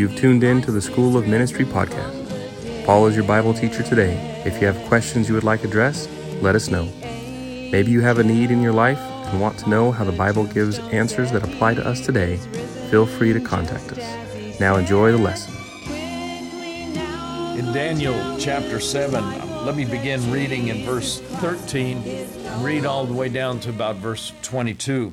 You've tuned in to the School of Ministry podcast. Paul is your Bible teacher today. If you have questions you would like addressed, let us know. Maybe you have a need in your life and want to know how the Bible gives answers that apply to us today. Feel free to contact us. Now enjoy the lesson. In Daniel chapter 7, let me begin reading in verse 13 and read all the way down to about verse 22.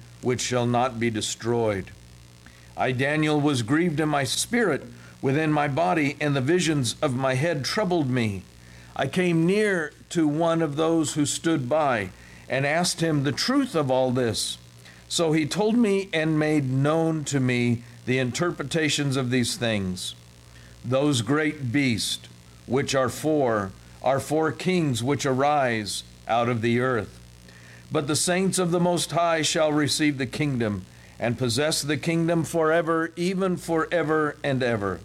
which shall not be destroyed. I, Daniel, was grieved in my spirit within my body, and the visions of my head troubled me. I came near to one of those who stood by and asked him the truth of all this. So he told me and made known to me the interpretations of these things. Those great beasts, which are four, are four kings which arise out of the earth. But the saints of the Most High shall receive the kingdom and possess the kingdom forever, even forever and ever.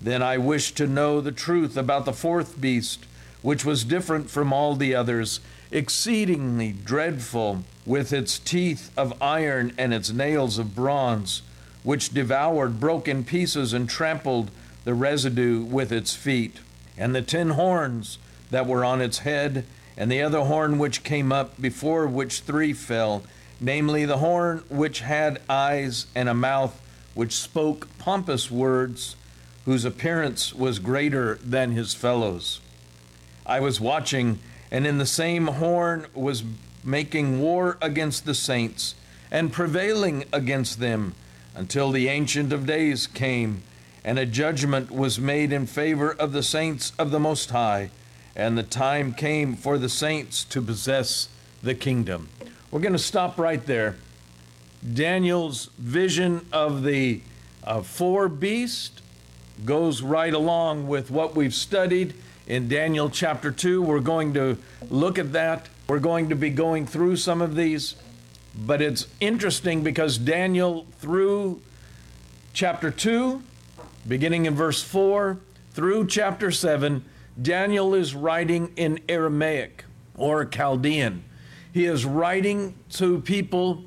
Then I wished to know the truth about the fourth beast, which was different from all the others, exceedingly dreadful, with its teeth of iron and its nails of bronze, which devoured, broke in pieces, and trampled the residue with its feet, and the ten horns that were on its head and the other horn which came up, before which three fell, namely the horn which had eyes and a mouth, which spoke pompous words, whose appearance was greater than his fellows. I was watching, and in the same horn was making war against the saints, and prevailing against them, until the Ancient of Days came, and a judgment was made in favor of the saints of the Most High and the time came for the saints to possess the kingdom. We're going to stop right there. Daniel's vision of the uh, four beasts goes right along with what we've studied in Daniel chapter 2. We're going to look at that. We're going to be going through some of these, but it's interesting because Daniel, through chapter 2, beginning in verse 4, through chapter 7, Daniel is writing in Aramaic or Chaldean. He is writing to people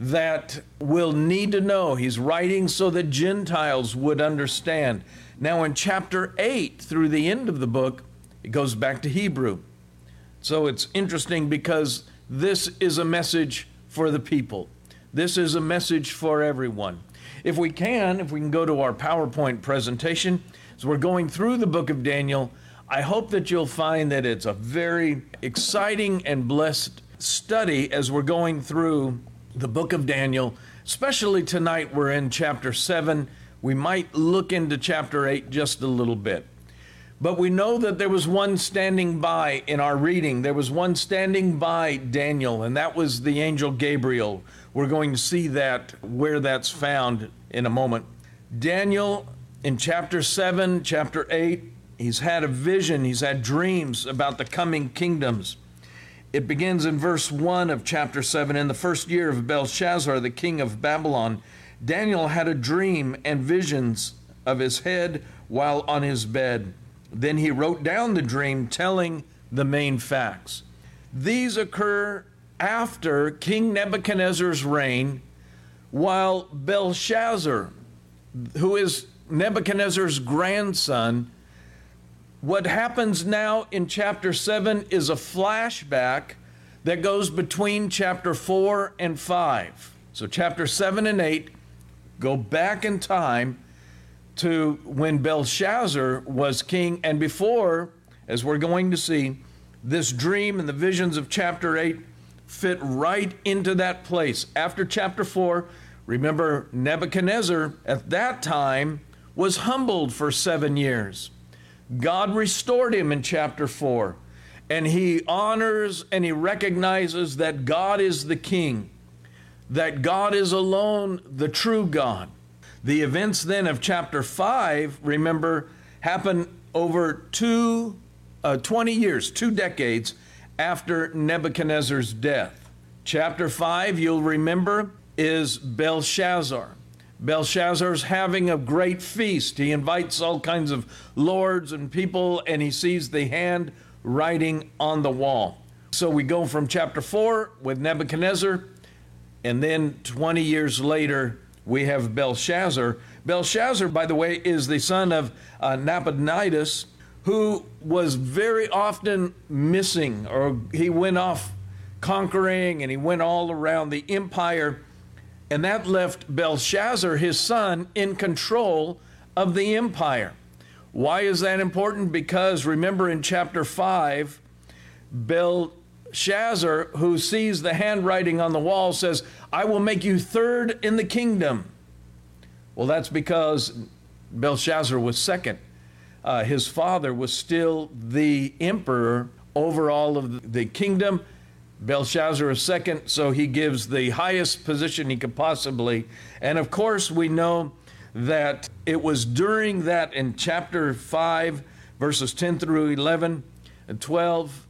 that will need to know. He's writing so that Gentiles would understand. Now, in chapter 8, through the end of the book, it goes back to Hebrew. So it's interesting because this is a message for the people. This is a message for everyone. If we can, if we can go to our PowerPoint presentation, as we're going through the book of Daniel, I hope that you'll find that it's a very exciting and blessed study as we're going through the book of Daniel. Especially tonight, we're in chapter 7. We might look into chapter 8 just a little bit. But we know that there was one standing by in our reading. There was one standing by Daniel, and that was the angel Gabriel. We're going to see that where that's found in a moment. Daniel in chapter 7, chapter 8, He's had a vision, he's had dreams about the coming kingdoms. It begins in verse 1 of chapter 7. In the first year of Belshazzar, the king of Babylon, Daniel had a dream and visions of his head while on his bed. Then he wrote down the dream, telling the main facts. These occur after King Nebuchadnezzar's reign, while Belshazzar, who is Nebuchadnezzar's grandson, what happens now in chapter 7 is a flashback that goes between chapter 4 and 5. So, chapter 7 and 8 go back in time to when Belshazzar was king, and before, as we're going to see, this dream and the visions of chapter 8 fit right into that place. After chapter 4, remember Nebuchadnezzar at that time was humbled for seven years. God restored him in chapter 4. And he honors and he recognizes that God is the king, that God is alone the true God, The events then of chapter 5, remember, happen over two, uh, 20 years, two decades after Nebuchadnezzar's death. Chapter 5, you'll remember, is Belshazzar. Belshazzar's having a great feast. He invites all kinds of lords and people, and he sees the hand writing on the wall. So we go from chapter 4 with Nebuchadnezzar, and then 20 years later, we have Belshazzar. Belshazzar, by the way, is the son of uh, Nabonidus, who was very often missing, or he went off conquering and he went all around the empire. And that left Belshazzar, his son, in control of the empire. Why is that important? Because remember in chapter 5, Belshazzar, who sees the handwriting on the wall, says, I will make you third in the kingdom. Well, that's because Belshazzar was second. Uh, his father was still the emperor over all of the kingdom. Belshazzar second, so he gives the highest position he could possibly. And of course, we know that it was during that in chapter 5, verses 10 through 11 and 12,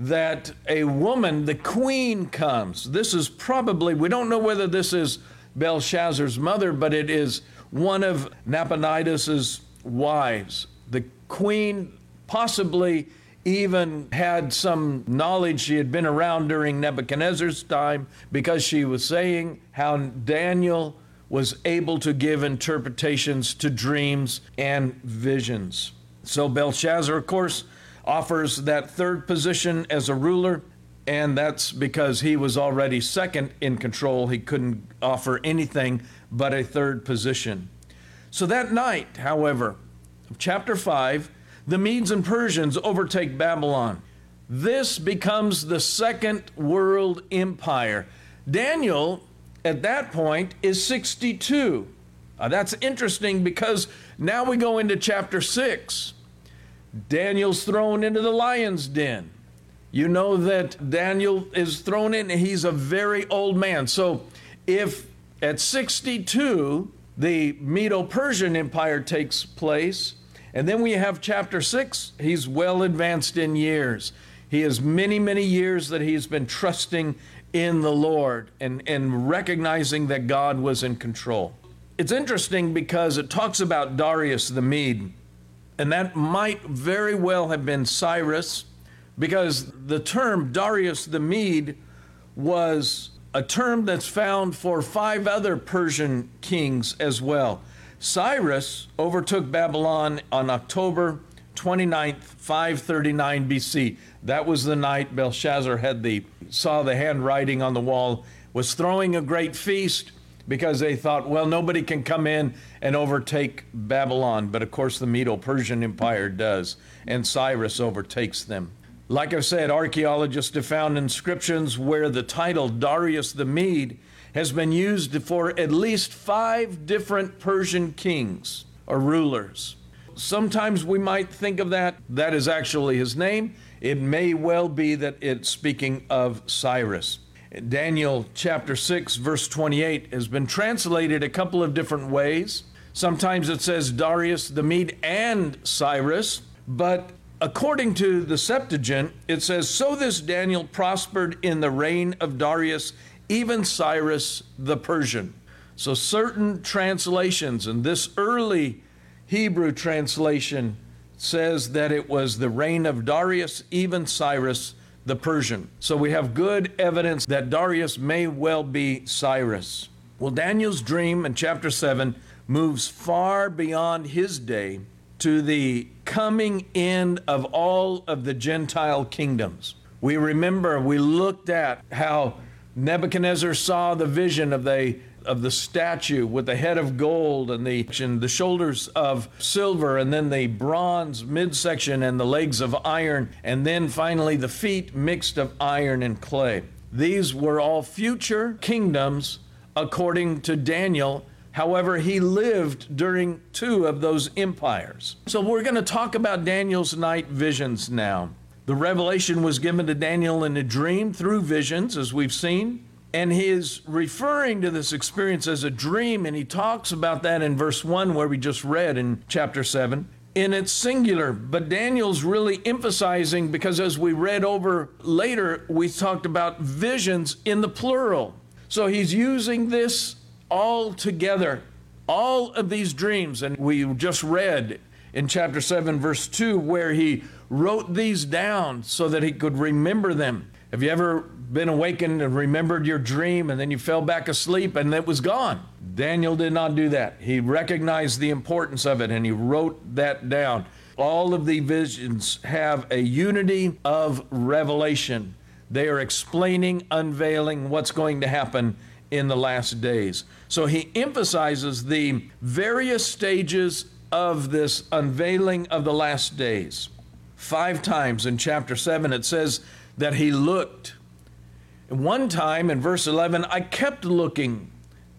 that a woman, the queen, comes. This is probably, we don't know whether this is Belshazzar's mother, but it is one of Nabonidus's wives. The queen possibly even had some knowledge she had been around during Nebuchadnezzar's time because she was saying how Daniel was able to give interpretations to dreams and visions. So Belshazzar, of course, offers that third position as a ruler, and that's because he was already second in control. He couldn't offer anything but a third position. So that night, however, chapter 5, the Medes and Persians overtake Babylon. This becomes the second world empire. Daniel, at that point, is 62. Uh, that's interesting because now we go into chapter 6. Daniel's thrown into the lion's den. You know that Daniel is thrown in, he's a very old man. So if at 62 the Medo Persian Empire takes place, and then we have chapter 6, he's well advanced in years. He has many, many years that he's been trusting in the Lord and, and recognizing that God was in control. It's interesting because it talks about Darius the Mede. And that might very well have been Cyrus, because the term Darius the Mede was a term that's found for five other Persian kings as well. Cyrus overtook Babylon on October 29th, 539 BC. That was the night Belshazzar had the saw the handwriting on the wall, was throwing a great feast because they thought, well, nobody can come in and overtake Babylon. But of course, the Medo Persian Empire does, and Cyrus overtakes them. Like I said, archaeologists have found inscriptions where the title Darius the Mede has been used for at least five different Persian kings or rulers. Sometimes we might think of that, that is actually his name. It may well be that it's speaking of Cyrus. Daniel chapter 6, verse 28 has been translated a couple of different ways. Sometimes it says Darius the Mede and Cyrus, but according to the Septuagint, it says, So this Daniel prospered in the reign of Darius, even Cyrus the Persian. So certain translations, and this early Hebrew translation says that it was the reign of Darius, even Cyrus the Persian. So we have good evidence that Darius may well be Cyrus. Well, Daniel's dream in chapter 7 moves far beyond his day to the coming end of all of the Gentile kingdoms. We remember, we looked at how Nebuchadnezzar saw the vision of the of the statue with the head of gold and the and the shoulders of silver and then the bronze midsection and the legs of iron and then finally the feet mixed of iron and clay. These were all future kingdoms according to Daniel. However, he lived during two of those empires. So we're going to talk about Daniel's night visions now. The revelation was given to Daniel in a dream through visions, as we've seen. And he is referring to this experience as a dream, and he talks about that in verse 1, where we just read in chapter 7 in its singular, but Daniel's really emphasizing because as we read over later, we talked about visions in the plural. So he's using this all together, all of these dreams. And we just read in chapter 7, verse 2, where he wrote these down so that he could remember them. Have you ever been awakened and remembered your dream and then you fell back asleep and it was gone? Daniel did not do that. He recognized the importance of it and he wrote that down. All of the visions have a unity of revelation. They are explaining, unveiling what's going to happen in the last days. So he emphasizes the various stages of this unveiling of the last days. Five times in chapter 7, it says that he looked. One time in verse 11, I kept looking.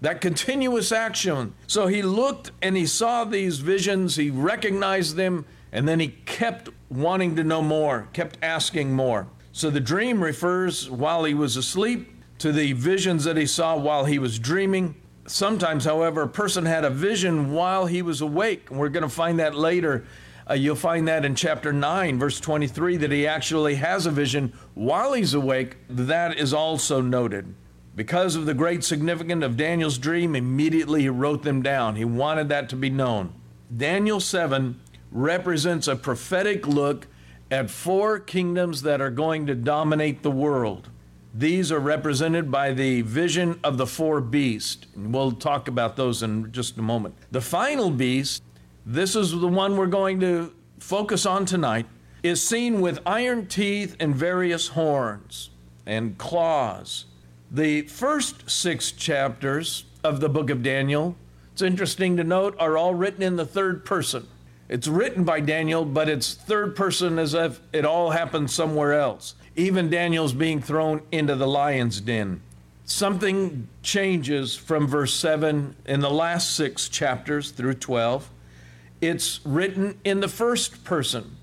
That continuous action. So he looked and he saw these visions, he recognized them, and then he kept wanting to know more, kept asking more. So the dream refers while he was asleep to the visions that he saw while he was dreaming. Sometimes, however, a person had a vision while he was awake. And we're going to find that later. Uh, you'll find that in chapter 9, verse 23, that he actually has a vision while he's awake. That is also noted. Because of the great significance of Daniel's dream, immediately he wrote them down. He wanted that to be known. Daniel 7 represents a prophetic look at four kingdoms that are going to dominate the world. These are represented by the vision of the four beasts. And We'll talk about those in just a moment. The final beast, this is the one we're going to focus on tonight, is seen with iron teeth and various horns and claws. The first six chapters of the book of Daniel, it's interesting to note, are all written in the third person. It's written by Daniel, but it's third person as if it all happened somewhere else. Even Daniel's being thrown into the lion's den. Something changes from verse 7 in the last six chapters through 12. It's written in the first person.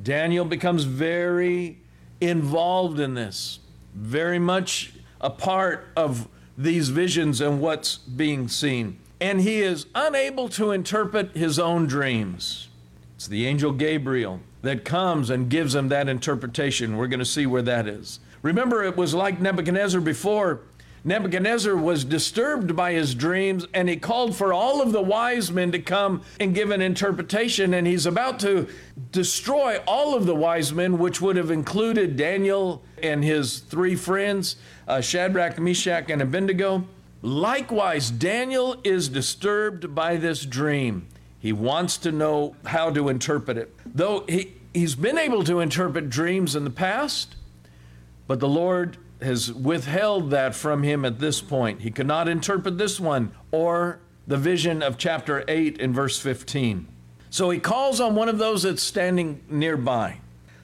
Daniel becomes very involved in this, very much a part of these visions and what's being seen. And he is unable to interpret his own dreams. It's the angel Gabriel that comes and gives him that interpretation. We're going to see where that is. Remember, it was like Nebuchadnezzar before. Nebuchadnezzar was disturbed by his dreams and he called for all of the wise men to come and give an interpretation. And he's about to destroy all of the wise men, which would have included Daniel and his three friends, uh, Shadrach, Meshach, and Abednego. Likewise, Daniel is disturbed by this dream. He wants to know how to interpret it. Though he, he's been able to interpret dreams in the past, but the Lord has withheld that from him at this point. He could not interpret this one or the vision of chapter 8 in verse 15. So he calls on one of those that's standing nearby.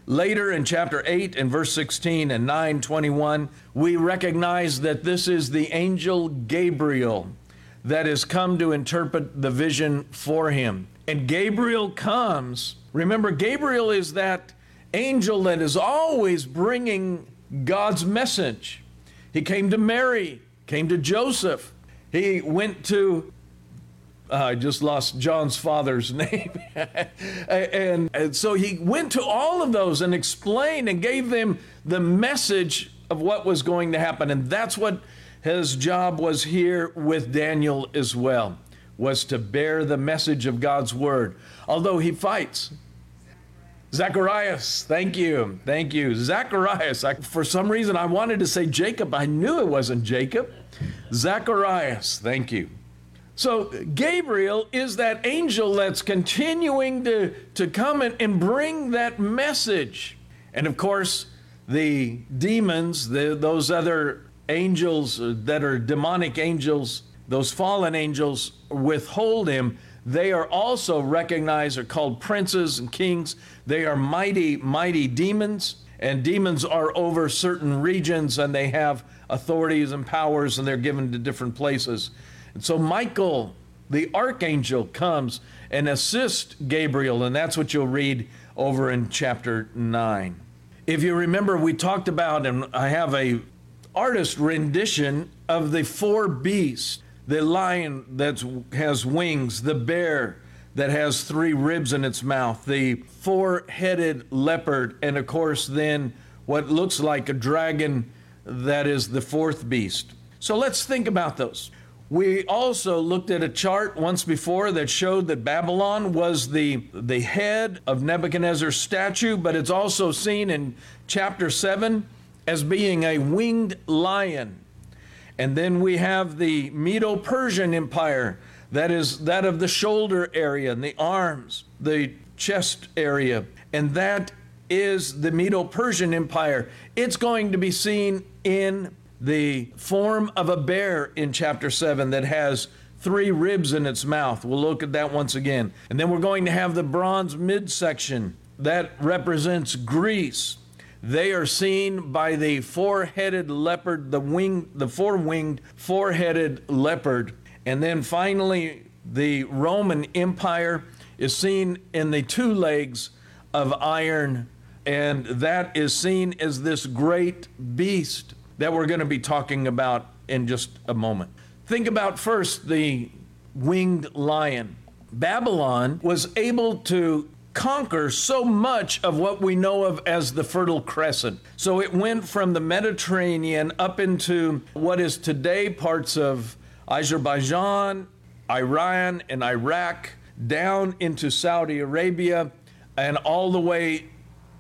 Later in chapter 8 and verse 16 and 9:21, we recognize that this is the angel Gabriel that has come to interpret the vision for him. And Gabriel comes. Remember, Gabriel is that angel that is always bringing God's message. He came to Mary, came to Joseph. He went to, uh, I just lost John's father's name. and, and so he went to all of those and explained and gave them the message of what was going to happen. And that's what his job was here with Daniel as well, was to bear the message of God's word. Although he fights. Zacharias, thank you. Thank you. Zacharias, I, for some reason I wanted to say Jacob. I knew it wasn't Jacob. Zacharias, thank you. So Gabriel is that angel that's continuing to, to come and, and bring that message. And of course, the demons, the, those other angels uh, that are demonic angels, those fallen angels, withhold him, they are also recognized or called princes and kings. They are mighty, mighty demons, and demons are over certain regions and they have authorities and powers and they're given to different places. And so Michael, the archangel, comes and assists Gabriel, and that's what you'll read over in chapter 9. If you remember, we talked about, and I have a artist rendition of the four beasts the lion that has wings, the bear that has three ribs in its mouth, the four headed leopard, and of course, then what looks like a dragon that is the fourth beast. So let's think about those. We also looked at a chart once before that showed that Babylon was the, the head of Nebuchadnezzar's statue, but it's also seen in chapter 7 as being a winged lion. And then we have the Medo Persian Empire, that is that of the shoulder area and the arms, the chest area. And that is the Medo Persian Empire. It's going to be seen in the form of a bear in chapter 7 that has three ribs in its mouth. We'll look at that once again. And then we're going to have the bronze midsection that represents Greece. They are seen by the four-headed leopard, the wing, the four-winged, four-headed leopard. And then finally, the Roman Empire is seen in the two legs of iron, and that is seen as this great beast that we're going to be talking about in just a moment. Think about first the winged lion. Babylon was able to conquer so much of what we know of as the Fertile Crescent. So it went from the Mediterranean up into what is today parts of Azerbaijan, Iran, and Iraq, down into Saudi Arabia, and all the way,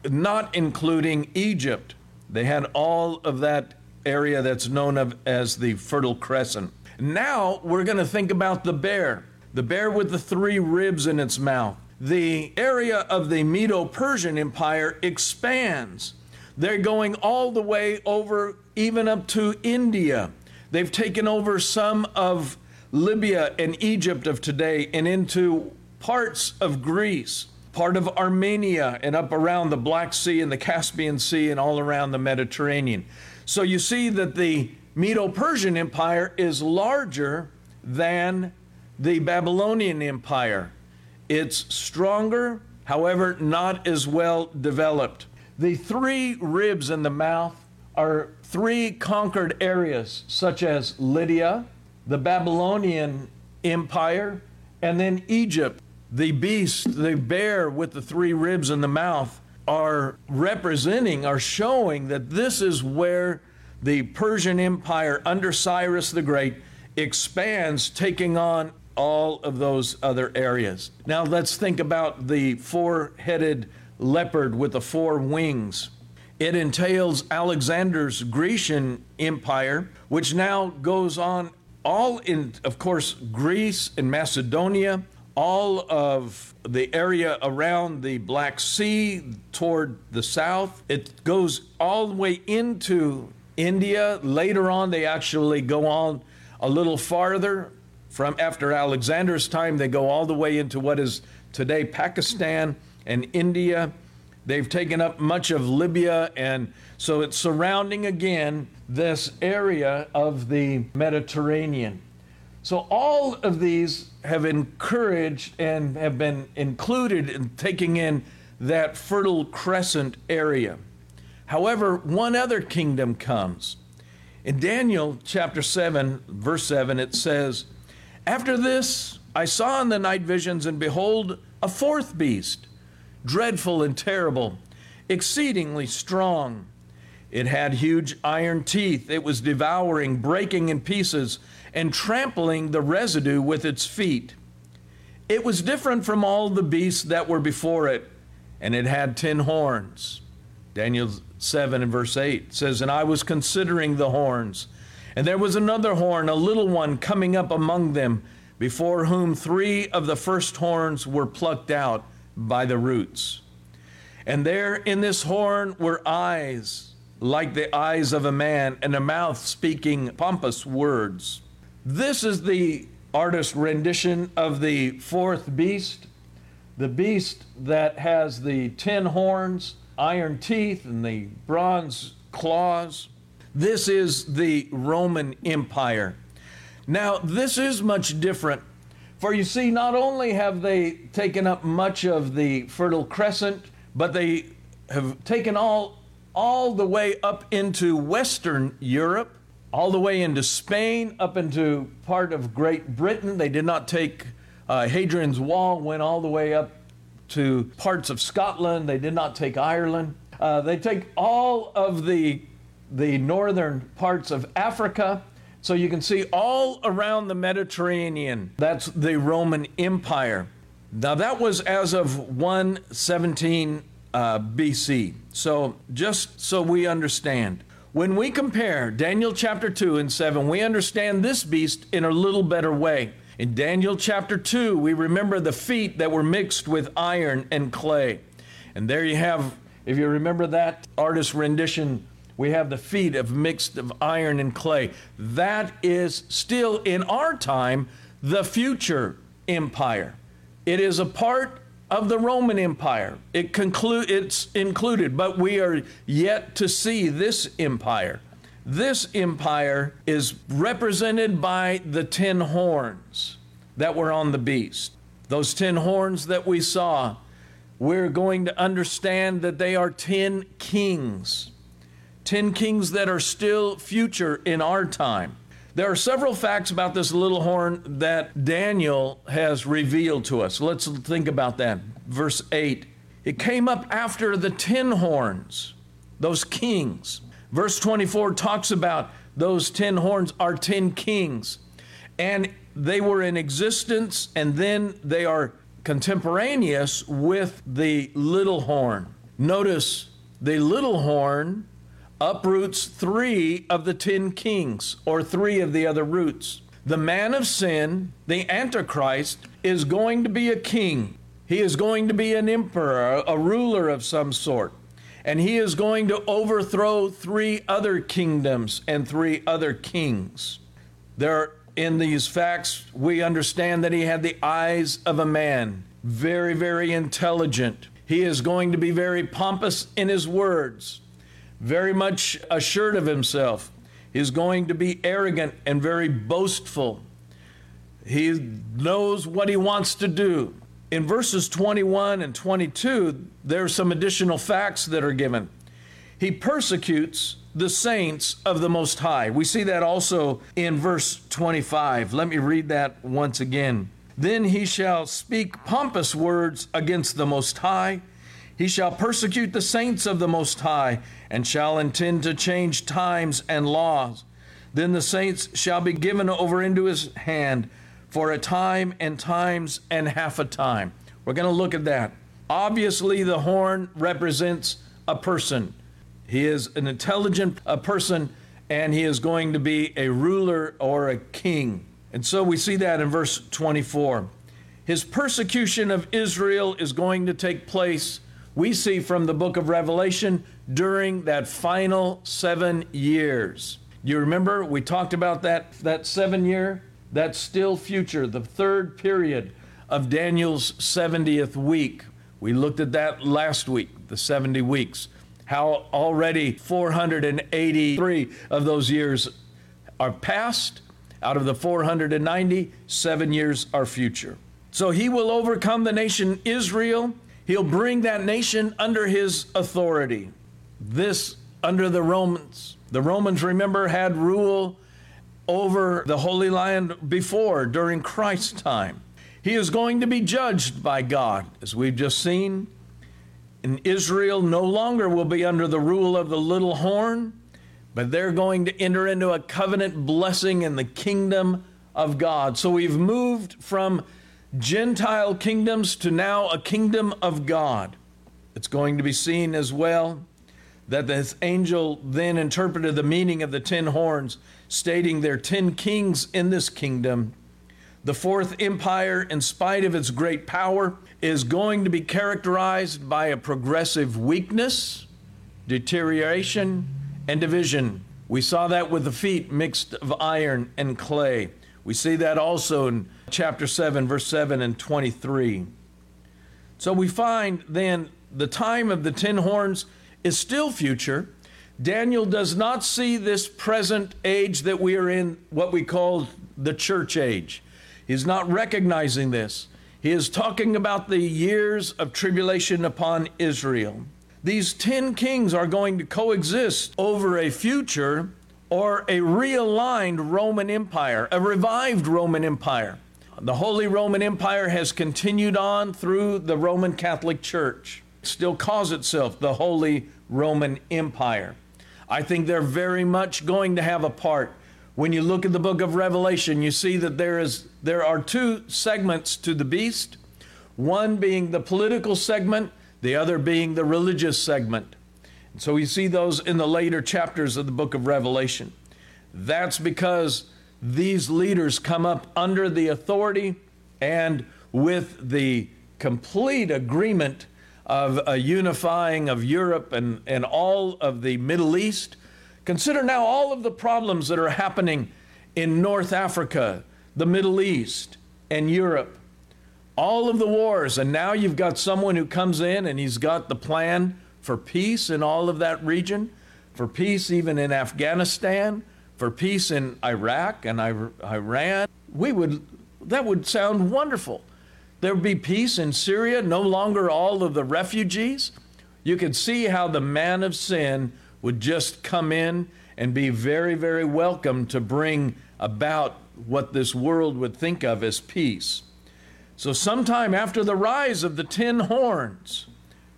not including Egypt. They had all of that area that's known of as the Fertile Crescent. Now we're going to think about the bear, the bear with the three ribs in its mouth. The area of the Medo Persian Empire expands. They're going all the way over, even up to India. They've taken over some of Libya and Egypt of today and into parts of Greece, part of Armenia, and up around the Black Sea and the Caspian Sea and all around the Mediterranean. So you see that the Medo Persian Empire is larger than the Babylonian Empire. It's stronger, however, not as well developed. The three ribs in the mouth are three conquered areas, such as Lydia, the Babylonian Empire, and then Egypt. The beast, the bear with the three ribs in the mouth, are representing, are showing that this is where the Persian Empire under Cyrus the Great expands, taking on all of those other areas. Now let's think about the four headed leopard with the four wings. It entails Alexander's Grecian Empire, which now goes on all in, of course, Greece and Macedonia, all of the area around the Black Sea toward the south. It goes all the way into India. Later on, they actually go on a little farther. From after Alexander's time, they go all the way into what is today Pakistan and India. They've taken up much of Libya, and so it's surrounding again this area of the Mediterranean. So all of these have encouraged and have been included in taking in that Fertile Crescent area. However, one other kingdom comes. In Daniel chapter 7, verse 7, it says, After this I saw in the night visions, and behold, a fourth beast, dreadful and terrible, exceedingly strong. It had huge iron teeth. It was devouring, breaking in pieces, and trampling the residue with its feet. It was different from all the beasts that were before it, and it had ten horns. Daniel 7 and verse 8 says, And I was considering the horns, and there was another horn, a little one, coming up among them, before whom three of the first horns were plucked out by the roots. And there in this horn were eyes like the eyes of a man, and a mouth speaking pompous words. This is the artist's rendition of the fourth beast, the beast that has the ten horns, iron teeth, and the bronze claws. This is the Roman Empire. Now, this is much different. For you see, not only have they taken up much of the Fertile Crescent, but they have taken all all the way up into Western Europe, all the way into Spain, up into part of Great Britain. They did not take uh, Hadrian's Wall, went all the way up to parts of Scotland. They did not take Ireland. Uh, they take all of the, the northern parts of Africa. So you can see all around the Mediterranean. That's the Roman Empire. Now, that was as of 117 uh, BC. So, just so we understand, when we compare Daniel chapter 2 and 7, we understand this beast in a little better way. In Daniel chapter 2, we remember the feet that were mixed with iron and clay. And there you have, if you remember that artist rendition, we have the feet of mixed of iron and clay. That is still in our time the future empire. It is a part of the Roman Empire. It conclude it's included, but we are yet to see this empire. This empire is represented by the ten horns that were on the beast. Those ten horns that we saw, we're going to understand that they are ten kings. Ten kings that are still future in our time. There are several facts about this little horn that Daniel has revealed to us. Let's think about that. Verse 8 It came up after the ten horns, those kings. Verse 24 talks about those ten horns are ten kings, and they were in existence, and then they are contemporaneous with the little horn. Notice the little horn uproots three of the ten kings, or three of the other roots. The man of sin, the Antichrist, is going to be a king. He is going to be an emperor, a ruler of some sort. And he is going to overthrow three other kingdoms and three other kings. There, in these facts, we understand that he had the eyes of a man, very, very intelligent. He is going to be very pompous in his words very much assured of himself. He's going to be arrogant and very boastful. He knows what he wants to do. In verses 21 and 22, there are some additional facts that are given. He persecutes the saints of the Most High. We see that also in verse 25. Let me read that once again. Then he shall speak pompous words against the Most High he shall persecute the saints of the Most High, and shall intend to change times and laws. Then the saints shall be given over into his hand for a time and times and half a time. We're going to look at that. Obviously, the horn represents a person. He is an intelligent a person, and he is going to be a ruler or a king. And so we see that in verse 24. His persecution of Israel is going to take place we see from the book of Revelation during that final seven years. You remember we talked about that, that seven year? That's still future, the third period of Daniel's 70th week. We looked at that last week, the 70 weeks. How already 483 of those years are past. Out of the 490, seven years are future. So he will overcome the nation Israel He'll bring that nation under his authority. This under the Romans. The Romans, remember, had rule over the Holy Land before, during Christ's time. He is going to be judged by God, as we've just seen. And Israel no longer will be under the rule of the little horn, but they're going to enter into a covenant blessing in the kingdom of God. So we've moved from Gentile kingdoms to now a kingdom of God. It's going to be seen as well that this angel then interpreted the meaning of the ten horns, stating there are ten kings in this kingdom. The fourth empire, in spite of its great power, is going to be characterized by a progressive weakness, deterioration, and division. We saw that with the feet mixed of iron and clay. We see that also in chapter 7, verse 7 and 23. So we find then the time of the ten horns is still future. Daniel does not see this present age that we are in, what we call the church age. He's not recognizing this. He is talking about the years of tribulation upon Israel. these 10 kings are going to coexist over a future or a realigned Roman Empire, a revived Roman Empire. The Holy Roman Empire has continued on through the Roman Catholic Church. Still calls itself the Holy Roman Empire. I think they're very much going to have a part. When you look at the book of Revelation, you see that there is there are two segments to the beast, one being the political segment, the other being the religious segment. And so we see those in the later chapters of the book of Revelation. That's because these leaders come up under the authority and with the complete agreement of a unifying of Europe and, and all of the Middle East. Consider now all of the problems that are happening in North Africa, the Middle East, and Europe. All of the wars, and now you've got someone who comes in and he's got the plan for peace in all of that region, for peace even in Afghanistan, for peace in Iraq and Iran. We would that would sound wonderful. There would be peace in Syria, no longer all of the refugees. You could see how the man of sin would just come in and be very, very welcome to bring about what this world would think of as peace. So, sometime after the rise of the ten horns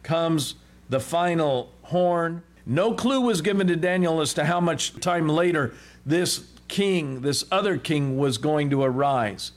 comes the final horn. No clue was given to Daniel as to how much time later this king, this other king, was going to arise.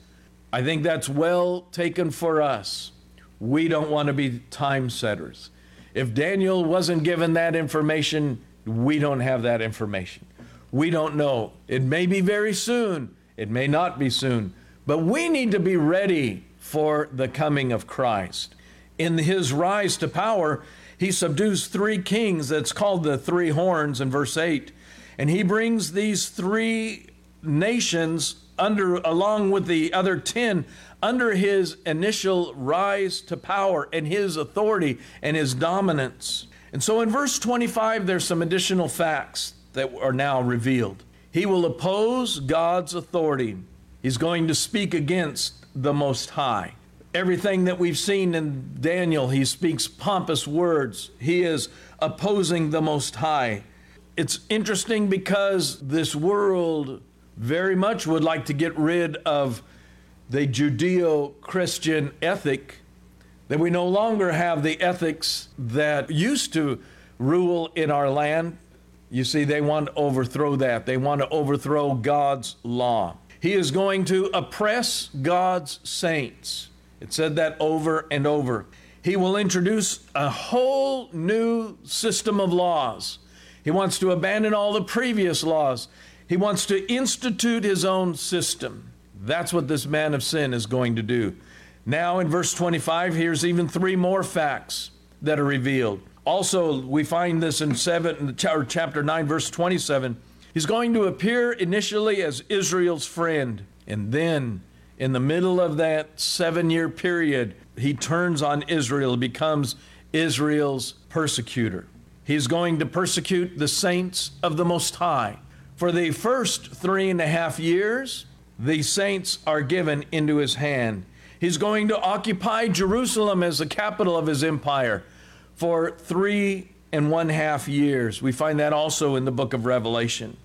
I think that's well taken for us. We don't want to be time setters. If Daniel wasn't given that information, we don't have that information. We don't know. It may be very soon, it may not be soon, but we need to be ready for the coming of Christ. In his rise to power, he subdues three kings that's called the three horns in verse 8. And he brings these three nations under along with the other 10 under his initial rise to power and his authority and his dominance. And so in verse 25 there's some additional facts that are now revealed. He will oppose God's authority. He's going to speak against the most high. Everything that we've seen in Daniel, he speaks pompous words. He is opposing the most high. It's interesting because this world very much would like to get rid of the Judeo Christian ethic, that we no longer have the ethics that used to rule in our land. You see, they want to overthrow that. They want to overthrow God's law. He is going to oppress God's saints. It said that over and over. He will introduce a whole new system of laws. He wants to abandon all the previous laws. He wants to institute his own system. That's what this man of sin is going to do. Now, in verse 25, here's even three more facts that are revealed. Also, we find this in seven, chapter 9, verse 27. He's going to appear initially as Israel's friend, and then in the middle of that seven year period, he turns on Israel, becomes Israel's persecutor. He's going to persecute the saints of the Most High. For the first three and a half years, the saints are given into his hand. He's going to occupy Jerusalem as the capital of his empire for three and one half years. We find that also in the book of Revelation.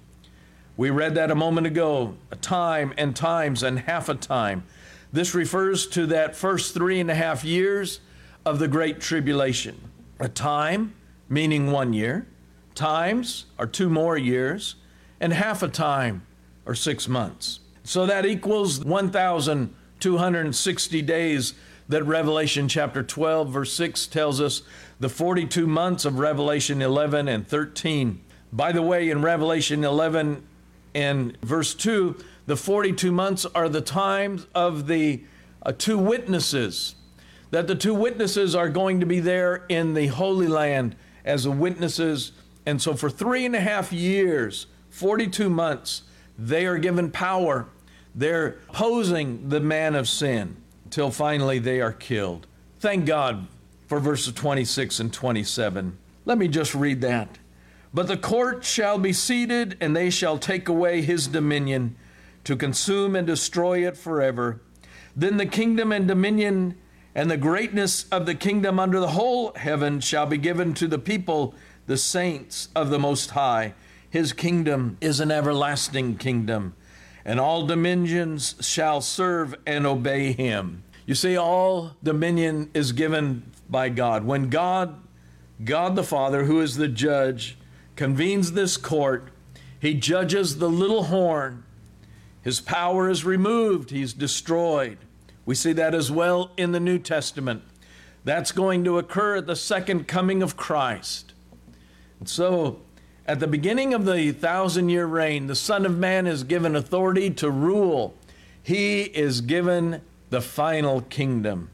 We read that a moment ago a time and times and half a time. This refers to that first three and a half years of the Great Tribulation. A time, meaning one year, times are two more years, and half a time or six months. So that equals 1,260 days that Revelation chapter 12, verse 6 tells us the 42 months of Revelation 11 and 13. By the way, in Revelation 11 and verse 2, the 42 months are the times of the uh, two witnesses, that the two witnesses are going to be there in the Holy Land as the witnesses. And so for three and a half years, 42 months, they are given power. They're opposing the man of sin until finally they are killed. Thank God for verses 26 and 27. Let me just read that. But the court shall be seated, and they shall take away his dominion to consume and destroy it forever. Then the kingdom and dominion And the greatness of the kingdom under the whole heaven shall be given to the people, the saints of the Most High. His kingdom is an everlasting kingdom, and all dominions shall serve and obey him. You see, all dominion is given by God. When God, God the Father, who is the judge, convenes this court, he judges the little horn. His power is removed, he's destroyed. We see that as well in the New Testament. That's going to occur at the second coming of Christ. And so, at the beginning of the thousand year reign, the Son of Man is given authority to rule. He is given the final kingdom.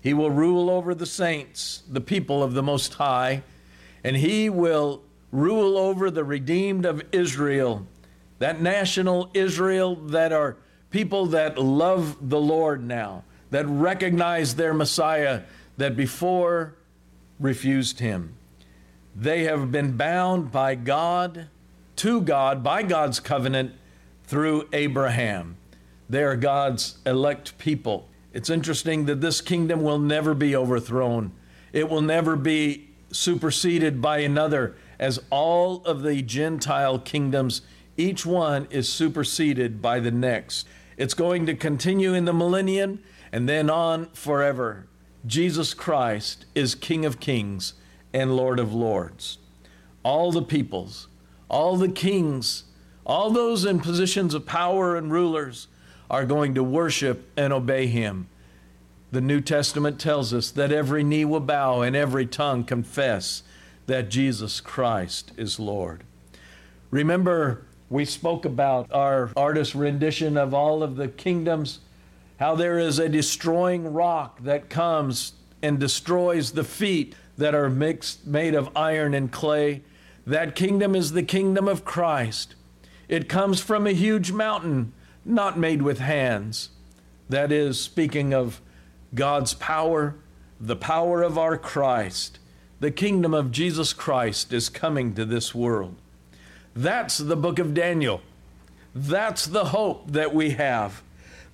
He will rule over the saints, the people of the Most High, and he will rule over the redeemed of Israel, that national Israel that are people that love the Lord now, that recognize their Messiah that before refused him. They have been bound by God, to God, by God's covenant through Abraham. They are God's elect people. It's interesting that this kingdom will never be overthrown. It will never be superseded by another, as all of the Gentile kingdoms, each one is superseded by the next. It's going to continue in the millennium and then on forever. Jesus Christ is King of kings and Lord of lords. All the peoples, all the kings, all those in positions of power and rulers are going to worship and obey him. The New Testament tells us that every knee will bow and every tongue confess that Jesus Christ is Lord. Remember we spoke about our artist's rendition of all of the kingdoms, how there is a destroying rock that comes and destroys the feet that are mixed, made of iron and clay. That kingdom is the kingdom of Christ. It comes from a huge mountain, not made with hands. That is, speaking of God's power, the power of our Christ. The kingdom of Jesus Christ is coming to this world. That's the book of Daniel. That's the hope that we have.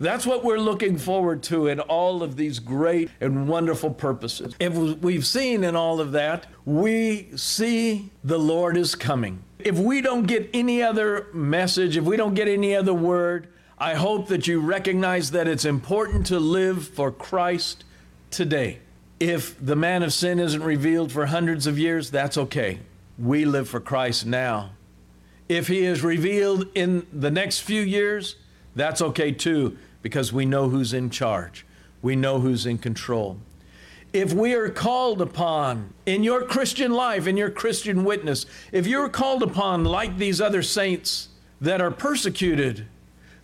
That's what we're looking forward to in all of these great and wonderful purposes. If we've seen in all of that, we see the Lord is coming. If we don't get any other message, if we don't get any other word, I hope that you recognize that it's important to live for Christ today. If the man of sin isn't revealed for hundreds of years, that's okay. We live for Christ now if he is revealed in the next few years, that's okay too, because we know who's in charge. We know who's in control. If we are called upon in your Christian life, in your Christian witness, if you're called upon like these other saints that are persecuted,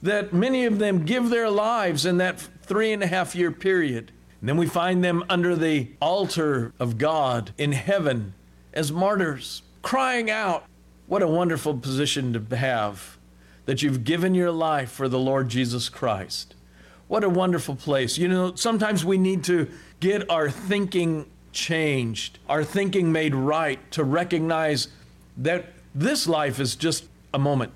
that many of them give their lives in that three and a half year period, and then we find them under the altar of God in heaven as martyrs, crying out, what a wonderful position to have that you've given your life for the Lord Jesus Christ. What a wonderful place. You know, sometimes we need to get our thinking changed, our thinking made right to recognize that this life is just a moment.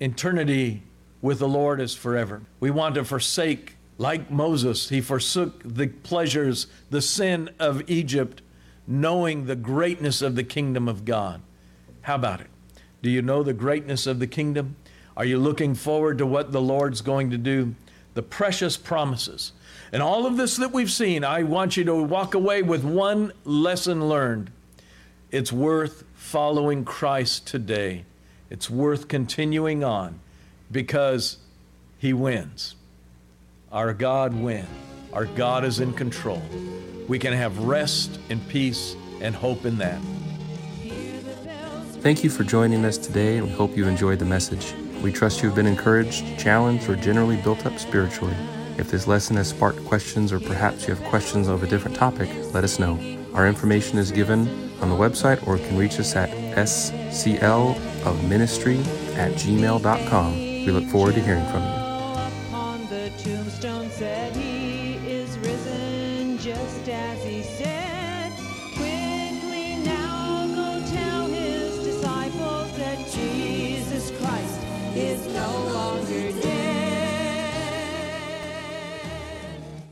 Eternity with the Lord is forever. We want to forsake, like Moses, he forsook the pleasures, the sin of Egypt, knowing the greatness of the kingdom of God. How about it? Do you know the greatness of the kingdom? Are you looking forward to what the Lord's going to do? The precious promises. And all of this that we've seen, I want you to walk away with one lesson learned. It's worth following Christ today. It's worth continuing on because He wins. Our God wins. Our God is in control. We can have rest and peace and hope in that. Thank you for joining us today, and we hope you enjoyed the message. We trust you have been encouraged, challenged, or generally built up spiritually. If this lesson has sparked questions, or perhaps you have questions of a different topic, let us know. Our information is given on the website or can reach us at sclofministry at gmail.com. We look forward to hearing from you.